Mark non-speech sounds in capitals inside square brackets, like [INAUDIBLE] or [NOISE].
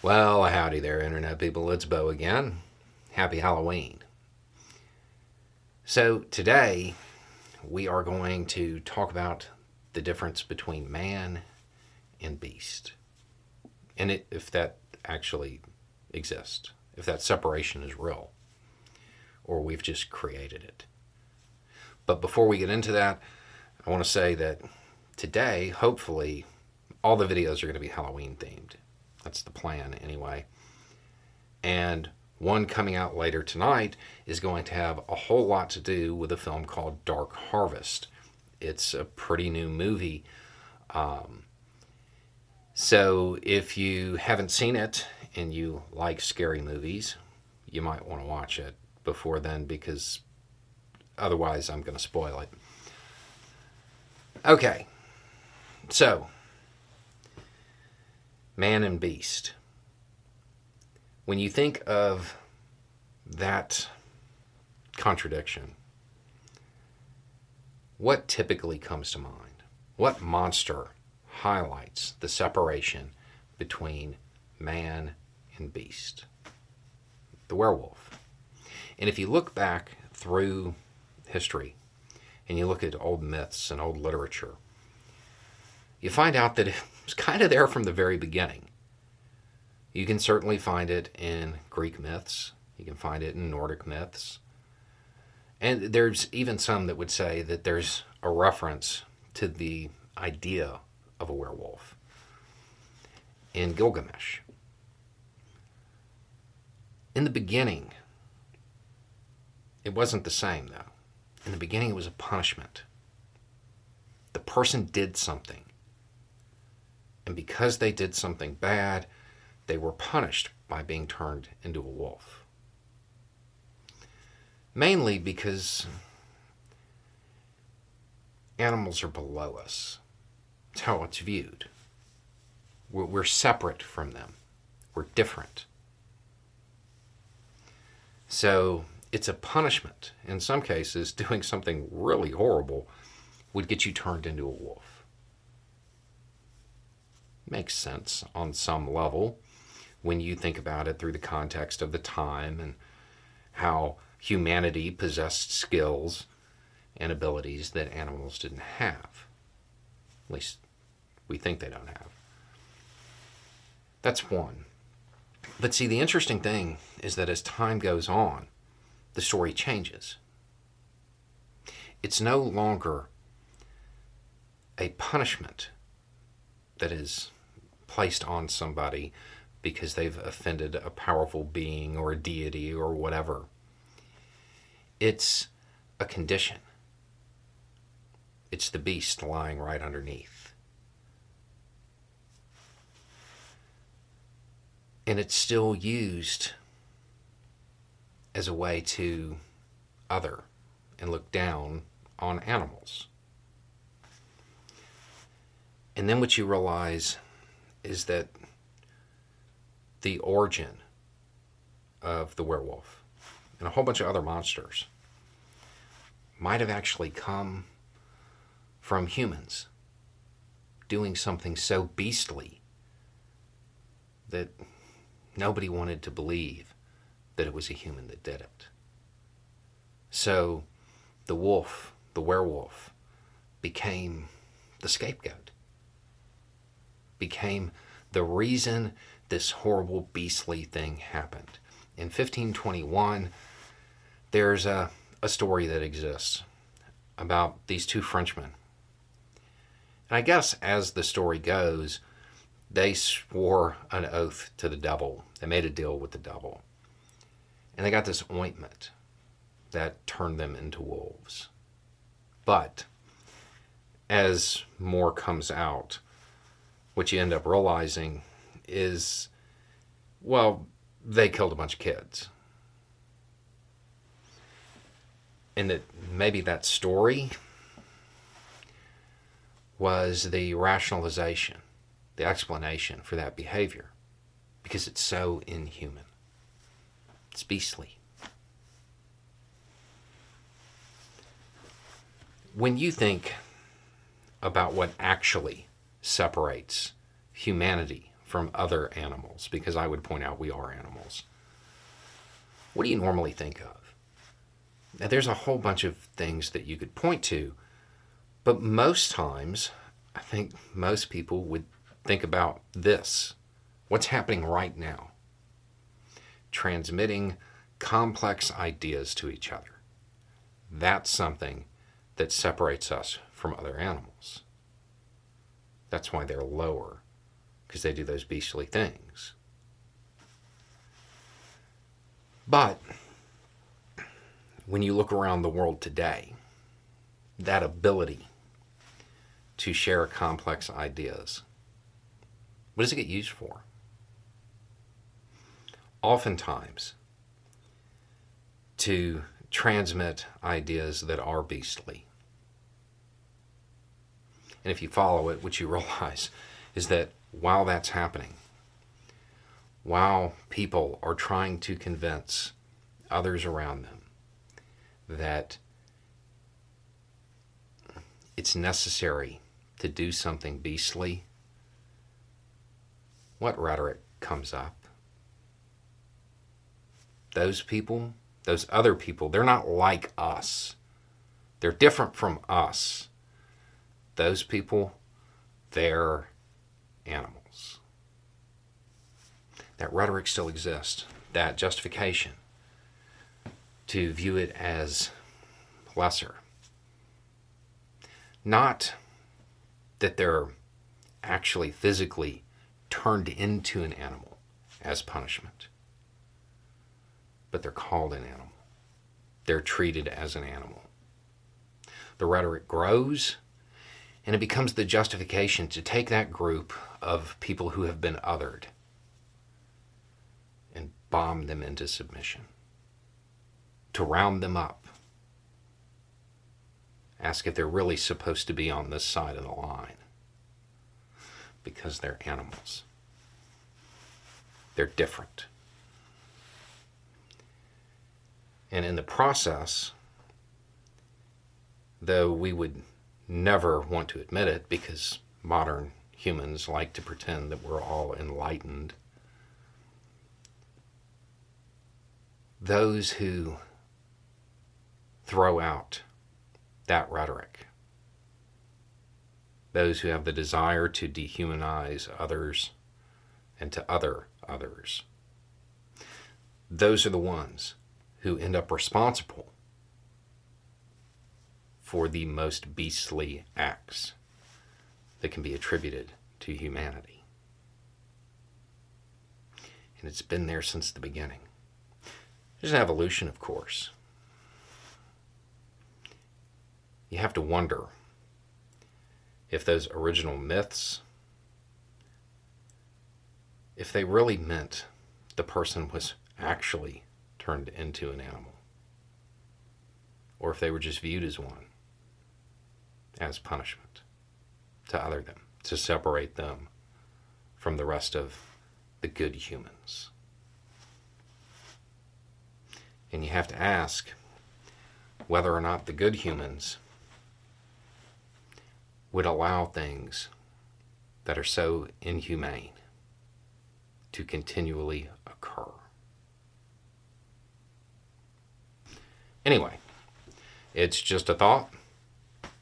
Well, howdy there, Internet people. It's Beau again. Happy Halloween. So, today we are going to talk about the difference between man and beast. And it, if that actually exists, if that separation is real, or we've just created it. But before we get into that, I want to say that today, hopefully, all the videos are going to be Halloween themed. That's the plan, anyway. And one coming out later tonight is going to have a whole lot to do with a film called Dark Harvest. It's a pretty new movie. Um, so if you haven't seen it and you like scary movies, you might want to watch it before then because otherwise I'm going to spoil it. Okay, so man and beast. When you think of that contradiction, what typically comes to mind? What monster highlights the separation between man and beast? The werewolf. And if you look back through history and you look at old myths and old literature, you find out that [LAUGHS] it was kind of there from the very beginning. You can certainly find it in Greek myths, you can find it in Nordic myths. And there's even some that would say that there's a reference to the idea of a werewolf in Gilgamesh. In the beginning, it wasn't the same, though. In the beginning, it was a punishment. The person did something. And because they did something bad, they were punished by being turned into a wolf. Mainly because animals are below us. It's how it's viewed. We're, we're separate from them, we're different. So it's a punishment. In some cases, [LAUGHS] doing something really horrible would get you turned into a wolf. Makes sense on some level when you think about it through the context of the time and how humanity possessed skills and abilities that animals didn't have. At least we think they don't have. That's one. But see, the interesting thing is that as time goes on, the story changes. It's no longer a punishment that is placed on somebody because they've offended a powerful being or a deity or whatever. It's a condition. It's the beast lying right underneath. And it's still used as a way to other and look down on animals. And then what you realize is that the origin of the werewolf and a whole bunch of other monsters might have actually come from humans doing something so beastly that nobody wanted to believe that it was a human that did it. So the wolf, the werewolf, became the scapegoat, became the reason this horrible, beastly thing happened. In 1521, there's a, a story that exists about these two Frenchmen. And I guess as the story goes, they swore an oath to the devil. They made a deal with the devil. And they got this ointment that turned them into wolves. But as more comes out, what you end up realizing is Well, they killed a bunch of kids. And that maybe that story was the rationalization, the explanation for that behavior, because it's so inhuman. It's beastly. When you think about what actually separates humanity from other animals, because I would point out we are animals, what do you normally think of? Now, there's a whole bunch of things that you could point to, but most times, I think most people would think about this what's happening right now? Transmitting complex ideas to each other. That's something that separates us from other animals. That's why they're lower, because they do those beastly things. But when you look around the world today, that ability to share complex ideas, what does it get used for? Oftentimes, to transmit ideas that are beastly. And if you follow it, what you [LAUGHS] realize is that while that's happening, while people are trying to convince others around them that it's necessary to do something beastly, what rhetoric comes up? Those people, those other people, they're not like us. They're different from us. Those people, they're animals. That rhetoric still exists, that justification to view it as lesser. Not that they're actually physically turned into an animal as punishment, but they're called an animal. They're treated as an animal. The rhetoric grows, and it becomes the justification to take that group of people who have been othered and bomb them into submission to round them up. Ask if they're really supposed to be on this side of the line because they're animals. They're different. And in the process, though we would never want to admit it because modern humans like to pretend that we're all enlightened, those who throw out that rhetoric. Those who have the desire to dehumanize others and to other others. Those are the ones who end up responsible for the most beastly acts that can be attributed to humanity. And it's been there since the beginning. There's an evolution, of course you have to wonder if those original myths if they really meant the person was actually turned into an animal or if they were just viewed as one as punishment to other them to separate them from the rest of the good humans and you have to ask whether or not the good humans would allow things that are so inhumane to continually occur. Anyway, it's just a thought.